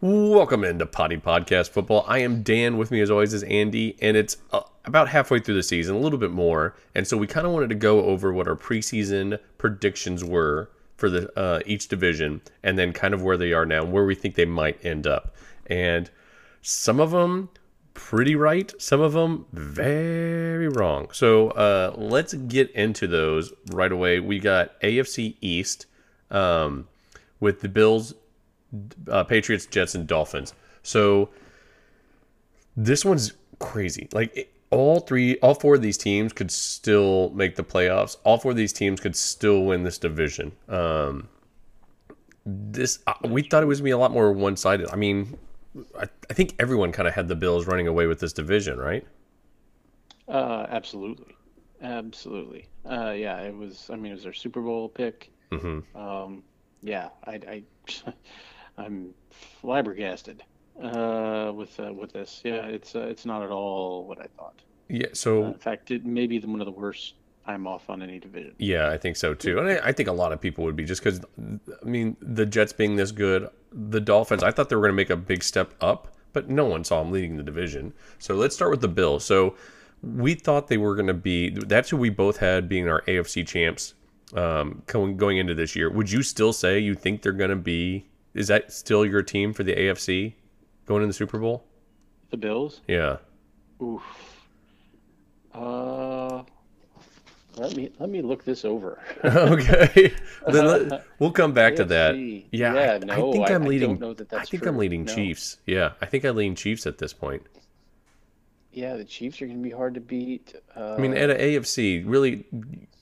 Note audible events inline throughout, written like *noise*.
Welcome into Poddy Podcast Football. I am Dan. With me, as always, is Andy, and it's uh, about halfway through the season, a little bit more. And so we kind of wanted to go over what our preseason predictions were for the uh, each division, and then kind of where they are now, and where we think they might end up. And some of them pretty right, some of them very wrong. So uh, let's get into those right away. We got AFC East um, with the Bills uh, Patriots, Jets, and Dolphins. So this one's crazy. Like it, all three, all four of these teams could still make the playoffs. All four of these teams could still win this division. Um, this uh, we thought it was gonna be a lot more one sided. I mean, I, think everyone kind of had the Bills running away with this division, right? Uh, absolutely, absolutely. Uh, yeah, it was. I mean, it was their Super Bowl pick. Mm-hmm. Um, yeah, I, I *laughs* I'm flabbergasted uh, with uh, with this. Yeah, it's uh, it's not at all what I thought. Yeah. So Uh, in fact, it may be the, one of the worst I'm off on any division. Yeah, I think so too. And I, I think a lot of people would be just because, I mean, the Jets being this good, the Dolphins, I thought they were going to make a big step up, but no one saw them leading the division. So let's start with the Bills. So we thought they were going to be, that's who we both had being our AFC champs um, going, going into this year. Would you still say you think they're going to be, is that still your team for the AFC going in the Super Bowl? The Bills. Yeah. Oof. Uh, let me let me look this over. *laughs* okay. *laughs* then let, we'll come back to that. Yeah, Yeah, I, no, I think I- I'm I leading. know that I think true. I'm leading No. Chiefs. Yeah, I think I lean Chiefs at this point. Yeah, the Chiefs are going to be hard to beat. Uh, I mean, at a AFC, really,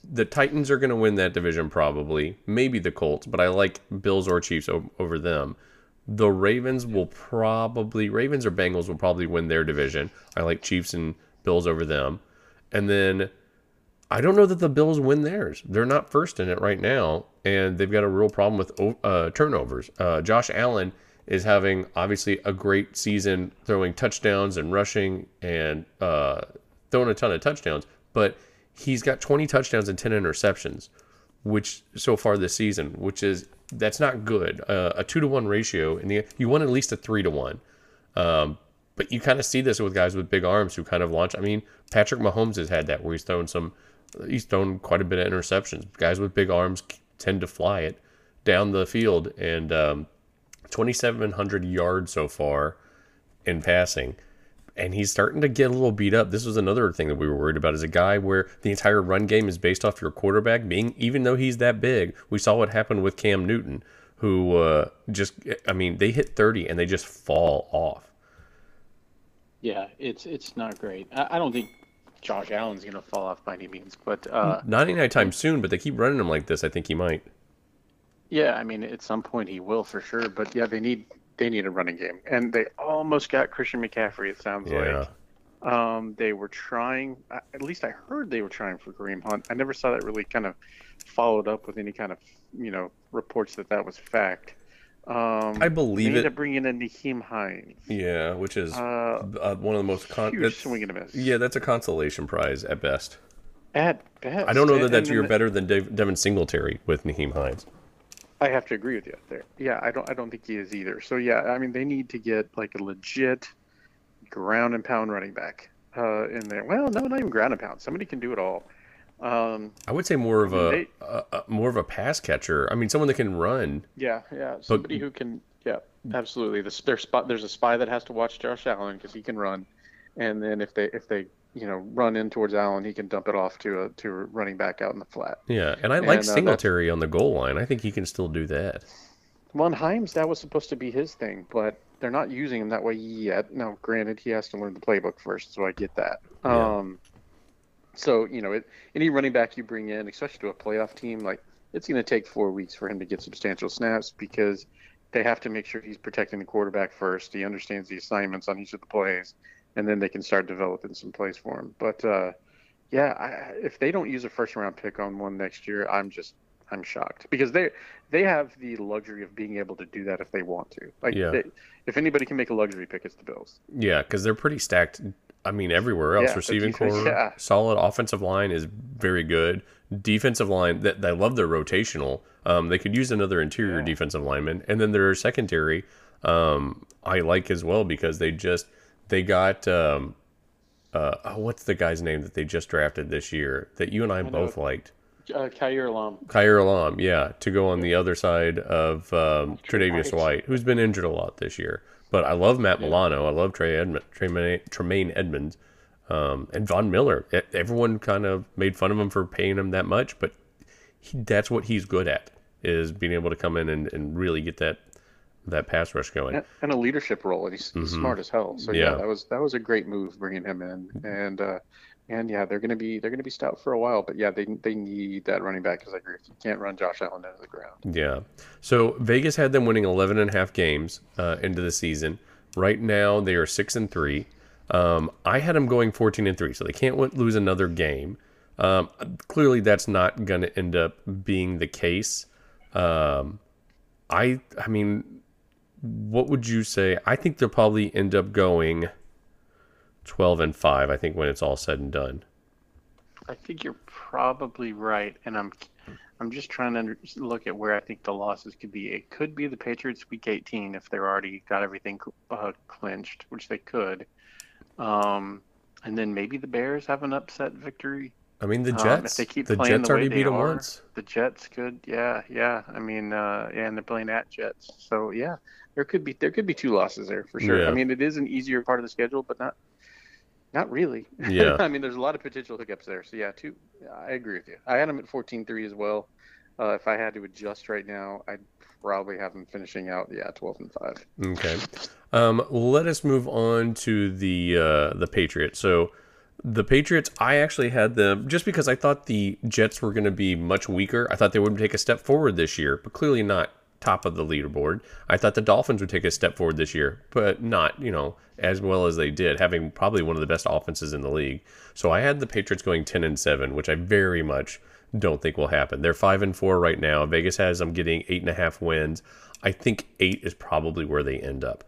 the Titans are going to win that division probably. Maybe the Colts, but I like Bills or Chiefs o- over them. The Ravens will probably Ravens or Bengals will probably win their division. I like Chiefs and Bills over them, and then I don't know that the Bills win theirs. They're not first in it right now, and they've got a real problem with uh, turnovers. Uh, Josh Allen is having obviously a great season, throwing touchdowns and rushing and uh, throwing a ton of touchdowns, but he's got 20 touchdowns and 10 interceptions, which so far this season, which is that's not good. Uh, a two to one ratio, and you want at least a three to one. Um, but you kind of see this with guys with big arms who kind of launch. I mean, Patrick Mahomes has had that where he's thrown some, he's thrown quite a bit of interceptions. Guys with big arms tend to fly it down the field, and um, 2,700 yards so far in passing. And he's starting to get a little beat up. This was another thing that we were worried about. Is a guy where the entire run game is based off your quarterback being, even though he's that big. We saw what happened with Cam Newton, who uh, just, I mean, they hit 30 and they just fall off. yeah, it's it's not great. I, I don't think Josh Allen's going to fall off by any means, but uh, Not anytime soon, but they keep running him like this. I think he might. yeah, I mean, at some point he will for sure. But yeah, they need they need a running game, and they almost got Christian McCaffrey. It sounds Yeah. like um, they were trying. At least I heard they were trying for Kareem Hunt. I never saw that really kind of followed up with any kind of you know reports that that was fact. Um, I believe they it. bringing in Nyheim Hines. Yeah, which is Uh, uh, one of the most con- huge swing and a miss. Yeah, that's a consolation prize at best. At best. I don't know that And- that's and you're better than Dev- Devin Singletary with Nyheim Hines. I have to agree with you there. Yeah, I don't. I don't think he is either. So yeah, I mean, they need to get like a legit ground and pound running back uh, in there. Well, no, not even ground and pound. Somebody can do it all. Um, I would say more of I mean, a, they- a, a more of a pass catcher. I mean, someone that can run. yeah, yeah. Somebody who can. Yeah, absolutely. This there's spot. There's a spy that has to watch Josh Allen because he can run, and then if they if they you know run in towards Allen, he can dump it off to a to a running back out in the flat. Yeah, and I like And, uh, Singletary on the goal line. I think he can still do that. Well, Hines, that was supposed to be his thing, but they're not using him that way yet. Now, granted, he has to learn the playbook first, so I get that. Yeah. Um, so you know, it, any running back you bring in, especially to a playoff team, like it's going to take four weeks for him to get substantial snaps because they have to make sure he's protecting the quarterback first. He understands the assignments on each of the plays, and then they can start developing some plays for him. But uh, yeah, I, if they don't use a first round pick on one next year, I'm just I'm shocked because they they have the luxury of being able to do that if they want to. Like, Yeah. they, if anybody can make a luxury pick, it's the Bills. Yeah, because they're pretty stacked I mean, everywhere else, Yeah, receiving defense- core, yeah. solid. Offensive line is very good. Defensive line, that I love their rotational. Um, they could use another interior defensive lineman, and then their secondary, um, I like as well because they just they got um, uh, oh, what's the guy's name that they just drafted this year that you and I, both liked. Uh, Kaiir Elam. Kaiir Elam, yeah, to go on the other side of um, Tre'Davious. White, who's been injured a lot this year. But I love Matt Milano. I love Trey Edmund, Tremaine, Tremaine Edmonds, um, and Von Miller. Everyone kind of made fun of him for paying him that much, but he, that's what he's good at is being able to come in and, and really get that that pass rush going. and a leadership role, and he's, he's smart as hell. So yeah. Mm-hmm. Yeah. that was that was a great move bringing him in, and uh, and yeah, they're gonna be they're gonna be stout for a while, but yeah, they they need that running back because I agree, if you can't run Josh Allen into the ground. Yeah. So Vegas had them winning 11 and a half games uh, into the season. Right now they are 6 and 3. Um, I had them going 14 and 3, so they can't win, lose another game. Um, clearly that's not going to end up being the case. Um, I I mean what would you say? I think they'll probably end up going 12 and 5 I think when it's all said and done. I think you're probably right, and I'm I'm just trying to under, look at where I think the losses could be. It could be the Patriots week 18 if they're already got everything uh, clinched, which they could. Um, and then maybe the Bears have an upset victory. I mean the Um, if Jets they keep the playing Jets the way already they beat them are, once. The Jets could, yeah, yeah. I mean, uh, yeah, and they're playing at Jets, so yeah, there could be there could be two losses there for sure. Yeah. I mean, it is an easier part of the schedule, but not not really. Yeah. *laughs* I mean, there's a lot of potential hiccups there. So yeah, two. I agree with you. I had them at 14-3 as well. Uh, if I had to adjust right now, I'd probably have them finishing out, yeah, 12 and five. Okay. Um, let us move on to the uh, the Patriots. So the Patriots, I actually had them just because I thought the Jets were going to be much weaker. I thought they would take a step forward this year, but clearly not top of the leaderboard. I thought the Dolphins would take a step forward this year, but not, you know, as well as they did, having probably one of the best offenses in the league. So I had the Patriots going 10 and 7, which I very much don't think will happen. They're 5 and 4 right now. Vegas has them getting 8.5 wins. I think 8 is probably where they end up.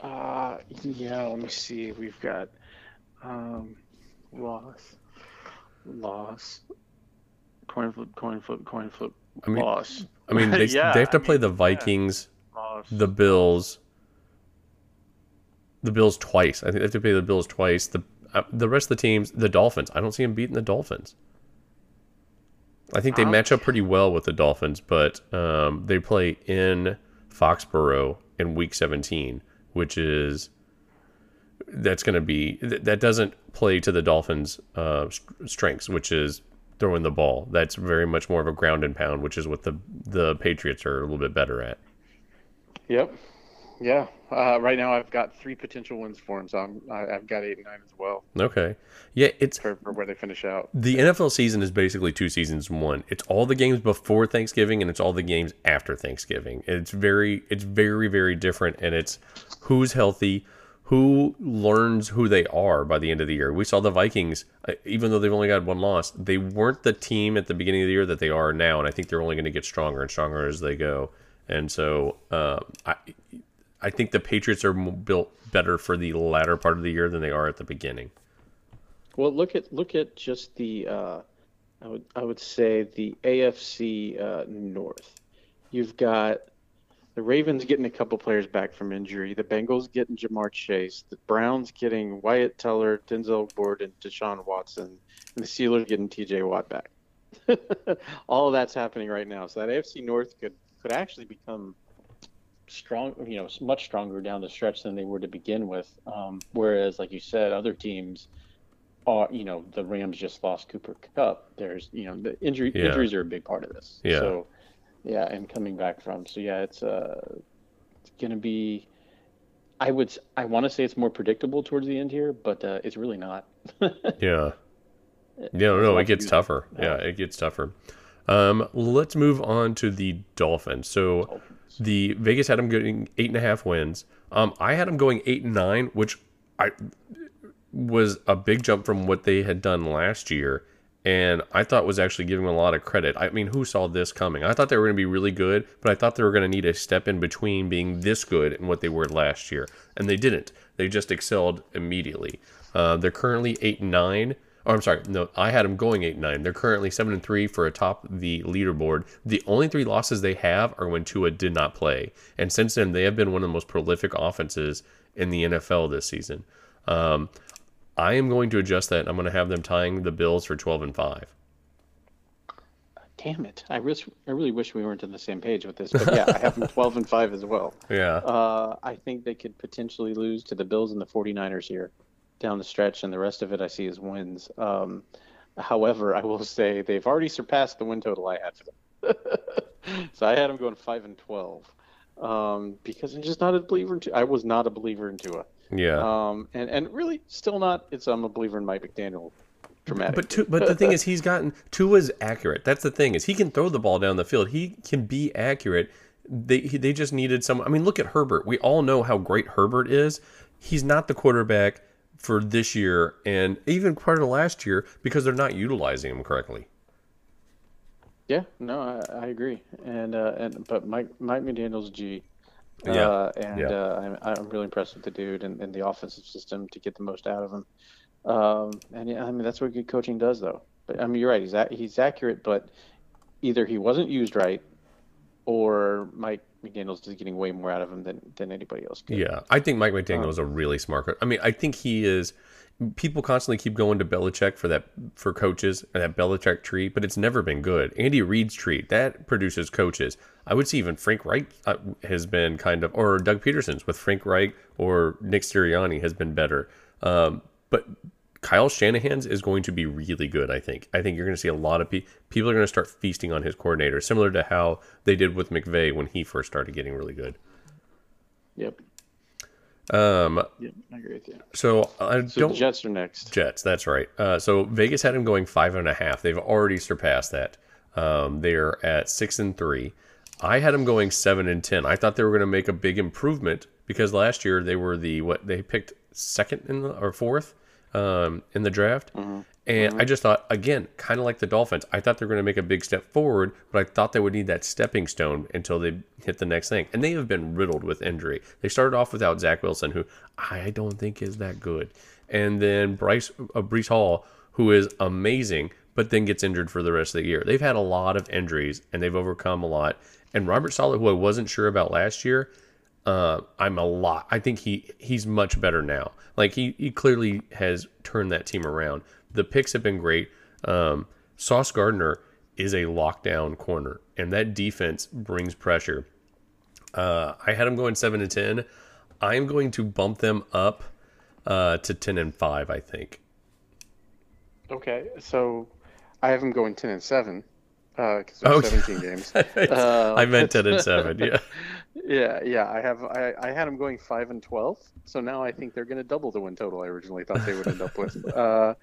Uh, yeah, let me see. We've got um, loss, loss, coin flip, coin flip, coin flip, I mean- loss. I mean, they, *laughs* Yeah, they have to I play mean, the. Vikings, loss. the Bills, the Bills twice. I think they have to play the Bills twice. The uh, the rest of the teams, the Dolphins. I don't see them beating the Dolphins. I think they match up pretty well with the Dolphins, but um, they play in Foxborough in Week 17, which is that's going to be that doesn't play to the Dolphins' uh, strengths, which is throwing the ball. That's very much more of a ground and pound, which is what the the Patriots are a little bit better at. Yep. Yeah. Uh, right now, I've got three potential wins for him, so I'm, I, I've got eight and nine as well Okay, yeah, it's for, for where they finish out. the NFL season is basically two seasons in one. It's all the games before Thanksgiving and it's all the games after Thanksgiving. It's very it's very very different and it's who's healthy, who learns who they are by the end of the year. We saw the Vikings uh, even though they've only got one loss, they weren't the team at the beginning of the year that they are now and I think they're only going to get stronger and stronger as they go. And so uh, I I think the Patriots are built better for the latter part of the year than they are at the beginning. Well, look at look at just the uh, I would I would say the AFC uh, North. You've got the Ravens getting a couple players back from injury. The Bengals getting Ja'Marr Chase. The Browns getting Wyatt Teller, Denzel Ward, and Deshaun Watson. And the Steelers getting T.J. Watt back. *laughs* All of that's happening right now. So that AFC North could could actually become strong, you know, much stronger down the stretch than they were to begin with. Um, whereas, like you said, other teams are, you know, the Rams just lost Cooper Kupp. There's, you know, the injury Yeah. injuries are a big part of this. Yeah. So, yeah, and coming back from, so yeah, it's uh, it's gonna be. I would, I want to say it's more predictable towards the end here, but uh, it's really not. *laughs* Yeah. Yeah, no, it gets tougher. Yeah, it gets tougher. Um, let's move on to the Dolphins. So the Vegas had them getting eight and a half wins. Um, I had them going eight and nine, which I was a big jump from what they had done last year. And I thought was actually giving them a lot of credit. I mean, who saw this coming? I thought they were going to be really good, but I thought they were going to need a step in between being this good and what they were last year, and they didn't. They just excelled immediately. Uh, they're currently eight and nine. Oh, I'm sorry. No, I had them going eight and nine. They're currently seven and three for atop the leaderboard. The only three losses they have are when Tua did not play, and since then they have been one of the most prolific offenses in the NFL this season. Um, I am going to adjust that. I'm going to have them tying the Bills for 12 and five. Damn it! I wish I really wish we weren't on the same page with this, but yeah, I have them *laughs* 12 and five as well. Yeah. Uh, I think they could potentially lose to the Bills and the 49ers here down the stretch, and the rest of it I see as wins. Um, however, I will say they've already surpassed the win total I had for them. *laughs* so I had them going five and 12 um, because I'm just not a believer in. Tua. I was not a believer in Tua. Yeah. Um, and and really still not. It's I'm a believer in Mike McDaniel. Dramatic. But tu- but the thing is, he's gotten Tua's accurate. That's the thing is he can throw the ball down the field. He can be accurate. They he, they just needed some. I mean, look at Herbert. We all know how great Herbert is. He's not the quarterback for this year and even part of last year because they're not utilizing him correctly. Yeah, no, I, I agree. And uh, and but Mike Mike McDaniel's G. Yeah, Uh, and yeah. uh, I'm, I'm really impressed with the dude and, and the offensive system to get the most out of him. Um, and yeah, I mean that's what good coaching does, though. But I mean, you're right. He's a- he's accurate, but either he wasn't used right, or Mike McDaniel's just getting way more out of him than than anybody else could. Yeah, I think Mike McDaniel is a really smart coach. I mean, I think he is. People constantly keep going to Belichick for that for coaches and that Belichick tree, but it's never been good. Andy Reid's tree that produces coaches. I would see even Frank Reich uh, has been kind of, or Doug Pederson's with Frank Reich or Nick Sirianni has been better. Um, but Kyle Shanahan's is going to be really good. I think. I think you're going to see a lot of pe- people are going to start feasting on his coordinator, similar to how they did with McVay when he first started getting really good. Yep. Um, Yep. I agree with you. so I So don't Jets are next. Jets, that's right. Uh, so Vegas had him going five and a half. They've already surpassed that. Um, they're at six and three. I had them going seven and ten. I thought they were going to make a big improvement because last year they were the what they picked second in the or fourth um, in the draft, and I just thought again, kind of like the Dolphins. I thought they were going to make a big step forward, but I thought they would need that stepping stone until they hit the next thing. And they have been riddled with injury. They started off without Zach Wilson, who I don't think is that good, and then Bryce uh, Breece Hall, who is amazing, but then gets injured for the rest of the year. They've had a lot of injuries and they've overcome a lot. And Robert Saleh, who I wasn't sure about last year, uh, I'm a lot. I think he he's much better now. Like he he clearly has turned that team around. The picks have been great. Um, Sauce Gardner is a lockdown corner, and that defense brings pressure. Uh, I had them going seven to ten. I'm going to bump them up uh, to ten and five. I think. Okay, so I have them going ten and seven because Oh, there's seventeen games. *laughs* Uh, I meant ten and seven. Yeah. *laughs* Yeah, yeah. I have I, I had them going five and twelve. So now I think they're going to double the win total I originally thought they would end up with. *laughs* Uh,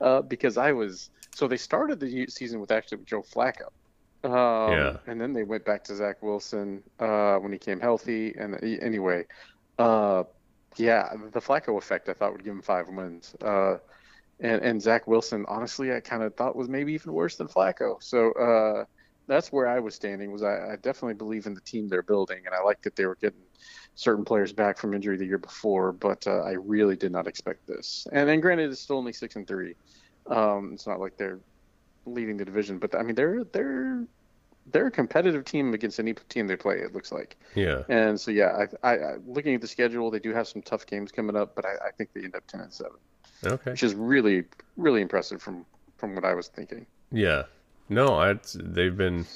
uh, because I was so they started the season with actually with Joe Flacco. Um, Yeah. And then they went back to Zach Wilson uh, when he came healthy. And anyway, uh, yeah, the Flacco effect I thought would give him five wins. Uh, and and Zach Wilson, honestly, I kind of thought was maybe even worse than Flacco. So uh, that's where I was standing. Was I, I definitely believe in the team they're building, and I like that they were getting certain players back from injury the year before. But uh, I really did not expect this. And then, granted, it's still only six and three. Um, it's not like they're leading the division, but I mean they're they're they're a competitive team against any team they play. It looks like. Yeah. And so yeah, I, I, I looking at the schedule, they do have some tough games coming up, but I, I think they end up ten and seven Okay. which is really really impressive from from what I was thinking. Yeah. No, I, they've been,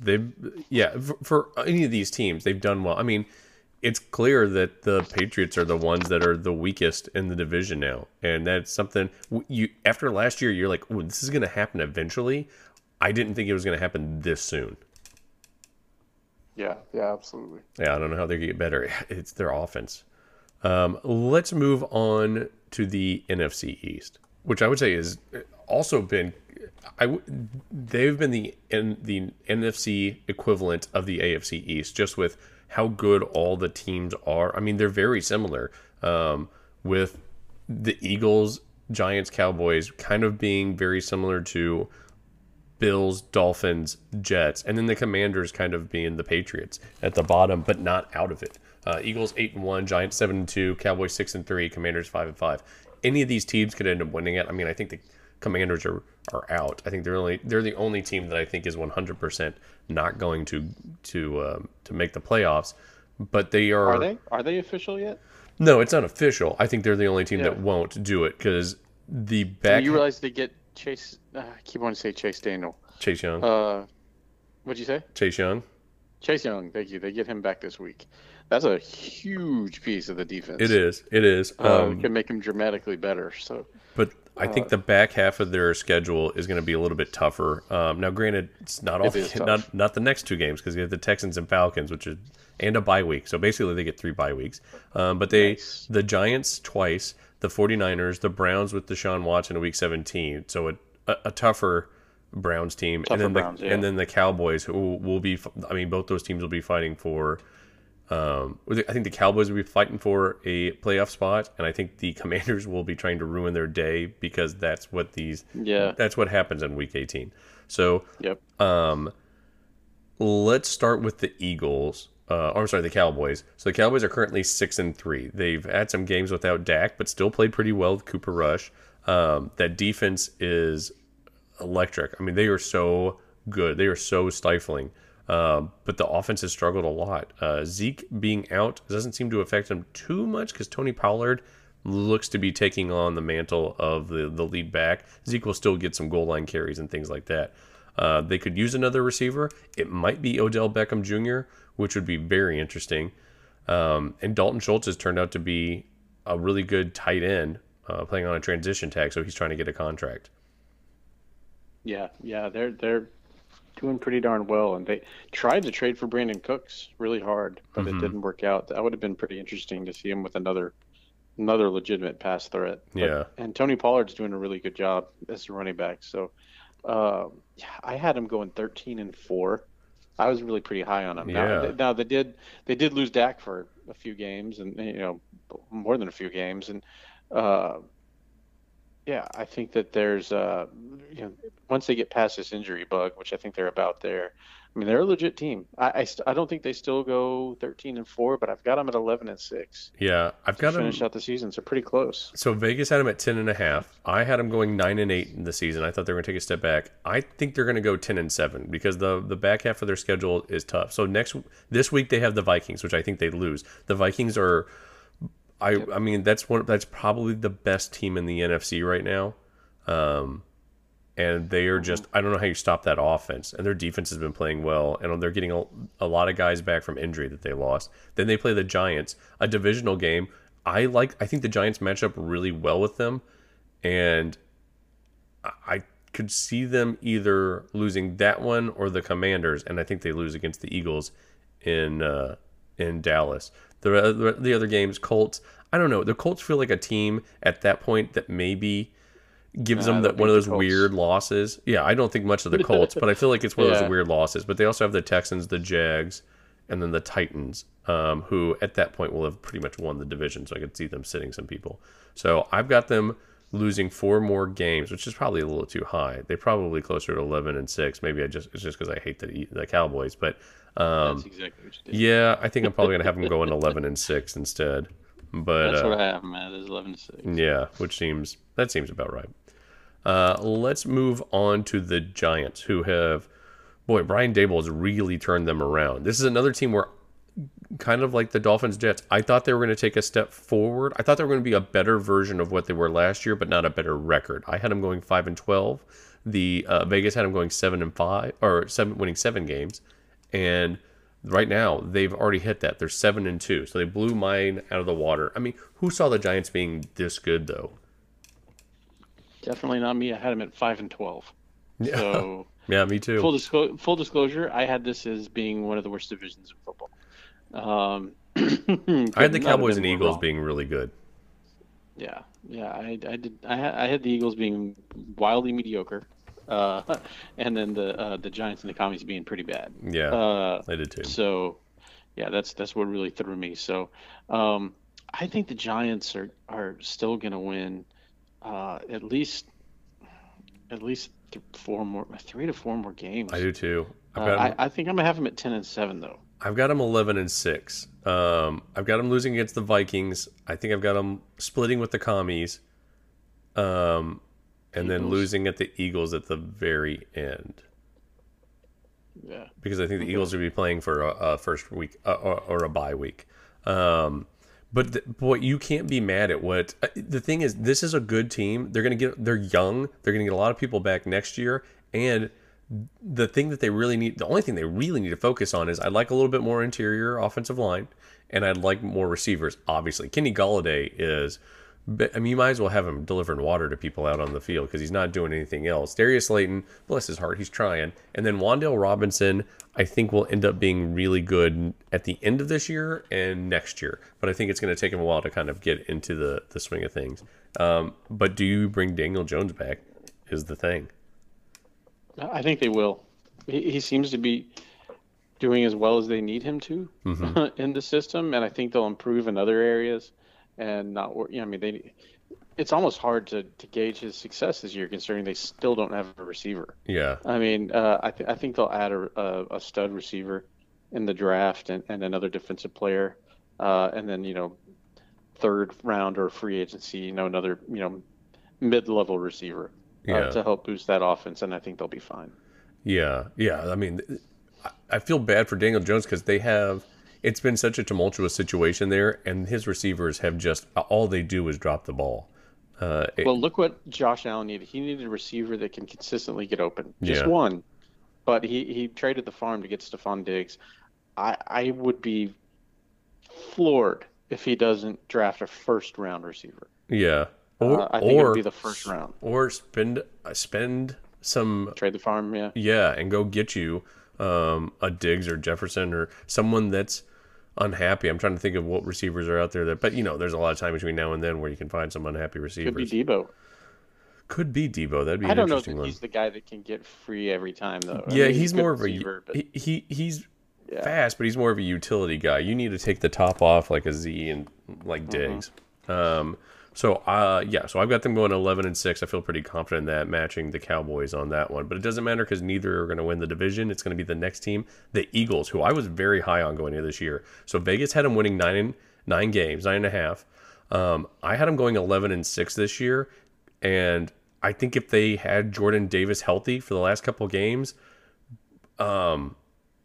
they've, yeah, for, for any of these teams, they've done well. I mean, it's clear that the Patriots are the ones that are the weakest in the division now. And that's something you, after last year, you're like, oh, this is going to happen eventually. I didn't think it was going to happen this soon. Yeah, yeah, absolutely. Yeah, I don't know how they get better. *laughs* It's their offense. Um, let's move on to the NFC East, which I would say is also been. I w- they've been the in the NFC equivalent of the AFC East, just with how good all the teams are. I mean, they're very similar. Um, with the Eagles Giants, Cowboys, kind of being very similar to Bills, Dolphins, Jets, and then the Commanders kind of being the Patriots at the bottom, but not out of it. Uh, Eagles eight and one, Giants seven and two, Cowboys six and three, Commanders five and five. Any of these teams could end up winning it. I mean, I think the Commanders are, are out. I think they're only they're the only team that I think is one hundred percent not going to to um, to make the playoffs. But they are. Are they? Are they official yet? No, it's not official. I think they're the only team Yeah. that won't do it because the back you realize they get Chase. Uh, I keep wanting to say Chase Daniel. Chase Young, Uh, what'd you say? Chase Young. Chase Young. Thank you. They get him back this week. That's a huge piece of the defense. It is. It is. Uh, Um, can make him dramatically better. So I Uh, think the back half of their schedule is going to be a little bit tougher. Um, now, granted, it's not all It *laughs* not not the next two games because you have the Texans and Falcons, which is and a bye week. So basically, they get three bye weeks. Um, but they Nice. the Giants twice, the 49ers, the Browns with Deshaun Watson in Week 17. So a, a, a tougher Browns team, Tougher and then Browns, the yeah. and then the Cowboys, who will be. I mean, both those teams will be fighting for. Um, I think the Cowboys will be fighting for a playoff spot, and I think the *laughs* Commanders will be trying to ruin their day because that's what these yeah. that's what happens in Week 18. So Yep. um, let's start with the Eagles. Uh, I'm sorry, the Cowboys. So the Cowboys are currently six and three. They've had some games without Dak, but still played pretty well with Cooper Rush. Um, that defense is electric. I mean, they are so good. They are so stifling. Um, but the offense has struggled a lot. Uh, Zeke being out doesn't seem to affect them too much because Tony Pollard looks to be taking on the mantle of the, the lead back. Zeke will still get some goal line carries and things like that. Uh, they could use another receiver. It might be Odell Beckham Jr., which would be very interesting. Um, and Dalton Schultz has turned out to be a really good tight end, uh, playing on a transition tag, so he's trying to get a contract. Yeah. Yeah. They're they're doing pretty darn well, and they tried to trade for Brandin Cooks really hard, but Mhm. it didn't work out. That would have been pretty interesting to see him with another another legitimate pass threat. But- Yeah. And Tony Pollard's doing a really good job as a running back. So, uh, I had him going 13 and four. I was really pretty high on him. Now, Yeah. th- now they did they did lose Dak for a few games, and you know more than a few games, and uh, yeah, I think that there's uh, you know once they get past this injury bug, which I think they're about there. I mean, they're a legit team. I I, st- I don't think they still go 13 and four, but I've got them at 11 and six. Yeah, I've got to him. finish out the season, so pretty close. So Vegas had them at ten and a half. I had them going nine and eight in the season. I thought they were going to take a step back. I think they're going to go ten and seven because the the back half of their schedule is tough. So next this week they have the Vikings, which I think they lose. The Vikings are, I I mean that's one that's probably the best team in the NFC right now. Um, and they are just I don't know how you stop that offense. And their defense has been playing well, and they're getting a, a lot of guys back from injury that they lost. Then they play the Giants, a divisional game. I like I think the Giants match up really well with them, and I- I could see them either losing that one or the Commanders, and I think they lose against the Eagles in uh, in Dallas. The other, the other games, Colts. I don't know. The Colts feel like a team at that point that maybe gives Nah, them that one of those weird losses. Yeah, I don't think much of the *laughs* Colts, but I feel like it's one of those weird losses. But they also have the Texans, the Jags, and then the Titans, um, who at that point will have pretty much won the division. So I could see them sitting some people. So I've got them losing four more games, which is probably a little too high. They're probably closer to eleven and six. Maybe I just it's just because I hate the the Cowboys, but um, That's exactly what you did. yeah, I think I'm probably gonna have them going *laughs* eleven and six instead. But That's uh, what I have, man. Is 11 to six. yeah, which seems that seems about right. Uh, let's move on to the Giants, who have, boy, Brian Daboll has really turned them around. This is another team where, kind of like the Dolphins Jets, I thought they were going to take a step forward. I thought they were going to be a better version of what they were last year, but not a better record. I had them going five and twelve. The uh, Vegas had them going seven and five, or seven, winning seven games, and right now they've already hit that. They're seven and two, so they blew mine out of the water. I mean, who saw the Giants being this good though? Definitely not me. I had them at five and 12. So *laughs* Yeah, me too. full disclosure, full disclosure, I had this as being one of the worst divisions in football. Um, *clears throat* I had the Cowboys and Eagles being really good. Yeah, yeah. I, I did. I had, I had the Eagles being wildly mediocre, uh, *laughs* and then the uh, the Giants and the Commies being pretty bad. Yeah, Uh, I did too. So, yeah, that's that's what really threw me. So, um, I think the Giants are are still going to win. uh, at least at least th- four more, three to four more games. I do too. Uh, I, I think I'm gonna have them at ten and seven though. I've got them 11 and 6. Um, I've got them losing against the Vikings. I think I've got them splitting with the Commies. Um, and then losing at the Eagles at the very end. Yeah. Because I think the Eagles will be playing for a, a first week uh, or, or a bye week. Um, but the, boy, you can't be mad at what uh, the thing is. This is a good team. They're gonna get. They're young. They're gonna get a lot of people back next year. And the thing that they really need, the only thing they really need to focus on is I'd like a little bit more interior offensive line, and I'd like more receivers. Obviously, Kenny Golladay is. I mean, you might as well have him delivering water to people out on the field because he's not doing anything else. Darius Slayton, bless his heart, he's trying. And then Wan'Dale Robinson, I think will end up being really good at the end of this year and next year. But I think it's going to take him a while to kind of get into the, the swing of things. Um, but do you bring Daniel Jones back? Is the thing. I think they will. He, he seems to be doing as well as they need him to *laughs* in the system, and I think they'll improve in other areas. And not, you know, I mean, they. It's almost hard to, to gauge his success this year, considering they still don't have a receiver. Yeah. I mean, uh, I, th- I think they'll add a, a, a stud receiver in the draft and, and another defensive player, uh, and then you know, third round or free agency, you know, another you know, mid level receiver uh, Yeah. to help boost that offense, and I think they'll be fine. Yeah, yeah. I mean, I- I feel bad for Daniel Jones because they have. It's been such a tumultuous situation there, and his receivers have just all they do is drop the ball. Uh, it- Well, look what Josh Allen needed. He needed a receiver that can consistently get open. Just Yeah. one. But he, he traded the farm to get Stefon Diggs. I, I would be floored if he doesn't draft a first round receiver. yeah, or Uh, I think it or would be the first round. or spend spend some Trade the farm, yeah. yeah, and go get you um, a Diggs or Jefferson or someone that's unhappy. I'm trying to think of what receivers are out there that, but you know, there's a lot of time between now and then where you can find some unhappy receivers. Could be Deebo. Could be Deebo. That'd be I don't know that one. he's the guy that can get free every time, though. I Yeah, mean, he's good more of a receiver, but he, he he's Yeah. fast, but he's more of a utility guy. You need to take the top off like a Z and like Mm-hmm. Um, so uh, yeah, so I've got them going eleven and six. I feel pretty confident in that matching the Cowboys on that one. But it doesn't matter because neither are going to win the division. It's going to be the next team, the Eagles, who I was very high on going into this year. So Vegas had them winning nine nine games, nine and a half. Um, I had them going eleven and six this year, and I think if they had Jordan Davis healthy for the last couple games,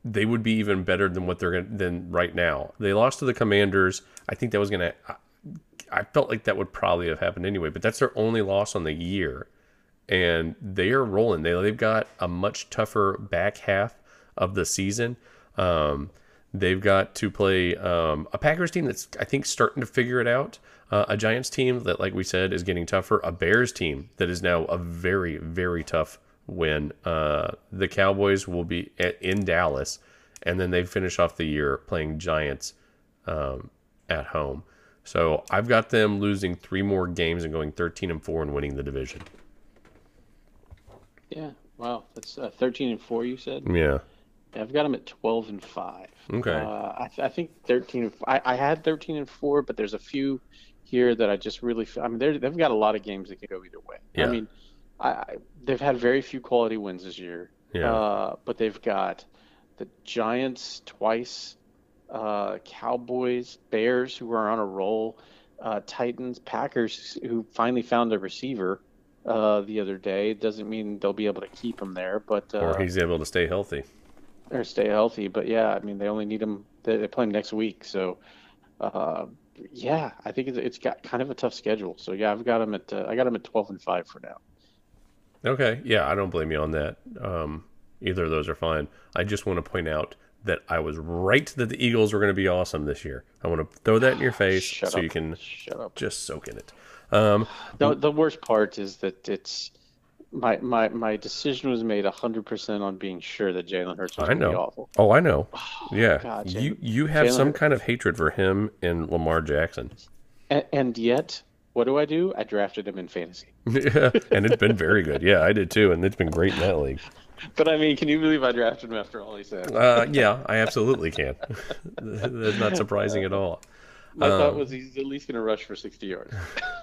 they would be even better than what they're gonna, than right now. They lost to the Commanders. I think that was gonna. I, I felt like that would probably have happened anyway, but that's their only loss on the year, and they are rolling. They they've got a much tougher back half of the season. Um, they've got to play um, a Packers team that's I think starting to figure it out. Uh, a Giants team that, like we said, is getting tougher. A Bears team that is now a very very tough win. Uh, the Cowboys will be at, in Dallas, and then they finish off the year playing Giants um, at home. So I've got them losing three more games and going 13 and four and winning the division. yeah. Wow, that's uh, 13 and 4, you said? Yeah. I've got them at 12 and 5. Okay. Uh, I, th- I think 13 and f- I, I had 13 and 4, but there's a few here that I just really feel. I mean, they've got a lot of games that could go either way. Yeah. I mean, I, I, they've had very few quality wins this year. Yeah. Uh, but they've got the Giants twice, uh, Cowboys, Bears, who are on a roll, uh, Titans, Packers, who finally found a receiver uh, the other day. Doesn't mean they'll be able to keep him there, but uh, or he's able to stay healthy. or stay healthy. But yeah, I mean, they only need him. They, they play him next week, so uh, yeah, I think it's, it's got kind of a tough schedule. So yeah, I've got him at uh, I got him at twelve and five for now. Okay. Yeah, I don't blame you on that. Um, either of those are fine. I just want to point out that I was right that the Eagles were going to be awesome this year. I want to throw that in your *sighs* face Shut so up. you can Shut up. just soak in it. Um, No, the worst part is that it's my my my decision was made hundred percent on being sure that Jalen Hurts was I going to be know. awful. Oh, I know. *sighs* Yeah, God, you you have Jalen some Hurts- kind of hatred for him and Lamar Jackson. And, and yet, what do I do? I drafted him in fantasy. *laughs* yeah, and it's been very good. Yeah, I did too, and it's been great in that league. *laughs* But I mean, can you believe I drafted him after all he said? Uh, yeah, I absolutely can. *laughs* That's not surprising at all. My Um, thought was he's at least going to rush for 60 yards.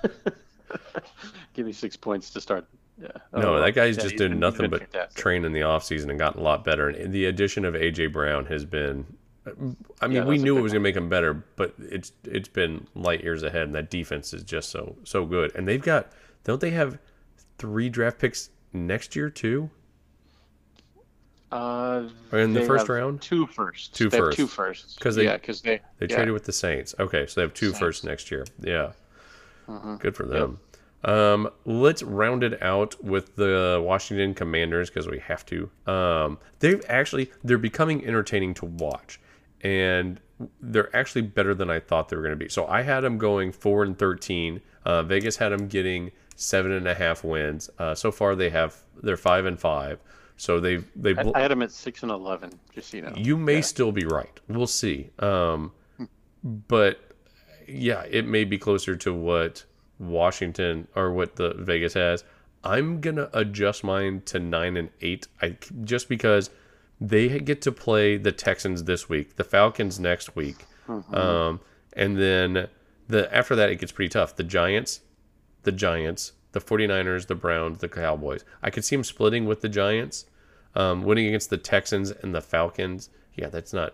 *laughs* give me six points to start. Yeah. No, Oh, that guy's yeah, just doing nothing but fantastic. train in the offseason and gotten a lot better. And the addition of AJ Brown has been. I mean, Yeah, we knew it was going to make him better, but it's it's been light years ahead, and that defense is just so so good. And they've got don't they have three draft picks next year too? Uh, Or in the first round? Two firsts. Two they firsts. Two firsts. 'Cause they- yeah, because they They yeah. traded with the Saints. Okay, so they have two Saints. firsts next year. Yeah. Mhm. Good for them. Um, let's round it out with the Washington Commanders because we have to. Um, they've actually they're becoming entertaining to watch, and they're actually better than I thought they were going to be. So I had them going four and thirteen. Uh, Vegas had them getting seven and a half wins. Uh, so far they have they're five and five. So they've they've I, I had them at six and eleven. Just so you know. you may Yeah. still be right. We'll see. Um, but yeah, it may be closer to what Washington or what the Vegas has. I'm gonna adjust mine to nine and eight. I just because they get to play the Texans this week, the Falcons next week, um, and then the after that it gets pretty tough. The Giants, the Giants, the 49ers, the Browns, the Cowboys. I could see them splitting with the Giants, um, winning against the Texans and the Falcons. Yeah, that's not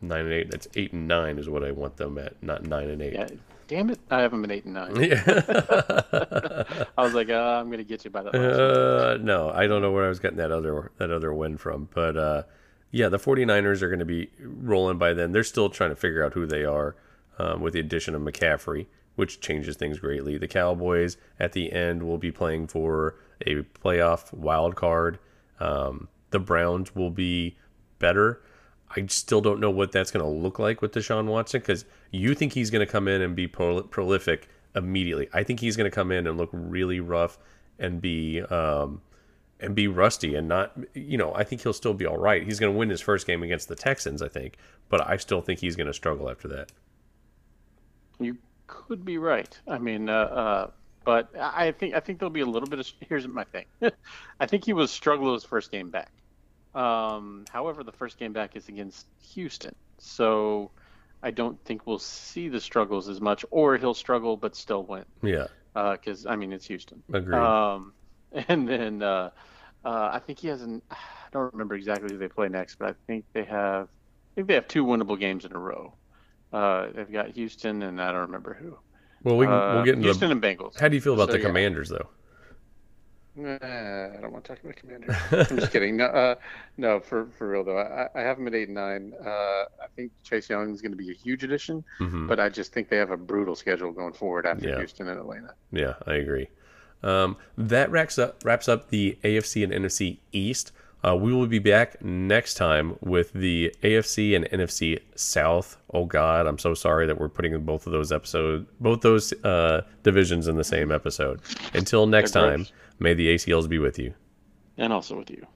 nine and eight. That's eight and nine is what I want them at, not nine and eight. Yeah. Damn it! I have them at eight and nine. Yeah. *laughs* I was like, uh, I'm gonna get you by last uh, no, I don't know where I was getting that other that other win from, but uh, yeah, the 49ers are going to be rolling by then. They're still trying to figure out who they are um, with the addition of McCaffrey, which changes things greatly. The Cowboys at the end will be playing for a playoff wild card. Um, the Browns will be better. I still don't know what that's going to look like with Deshaun Watson because you think he's going to come in and be prol- prolific immediately. I think he's going to come in and look really rough and be um, and be rusty and not. You know, I think he'll still be all right. He's going to win his first game against the Texans, I think, but I still think he's going to struggle after that. You could be right. I mean, uh, uh, but I think I think there'll be a little bit of. *laughs* Here's my thing. *laughs* I think he was struggle his first game back. Um, however, the first game back is against Houston, so I don't think we'll see the struggles as much, or he'll struggle but still win. Yeah, Because I mean, it's Houston. agreed. Um, *laughs* and then uh, uh, I think he has an. I don't remember exactly who they play next, but I think they have. I think they have two winnable games in a row. Uh, they've got Houston, and I don't remember who. well, we can, Uh, we'll get into Houston the. and Bengals. How do you feel about So, the yeah. Commanders, though? Nah, I don't want to talk about Commanders. *laughs* I'm just kidding. No, uh, no, for for real though, I, I have them at eight and nine. Uh, I think Chase Young is going to be a huge addition, hmm but I just think they have a brutal schedule going forward after Yeah. Houston and Atlanta. Yeah, I agree. Um, that wraps up wraps up the AFC and NFC East. Uh, we will be back next time with the AFC and NFC South. Oh God, I'm so sorry that we're putting both of those episodes, both those uh, divisions in the same episode. Until next time, may the ACLs be with you. And also with you.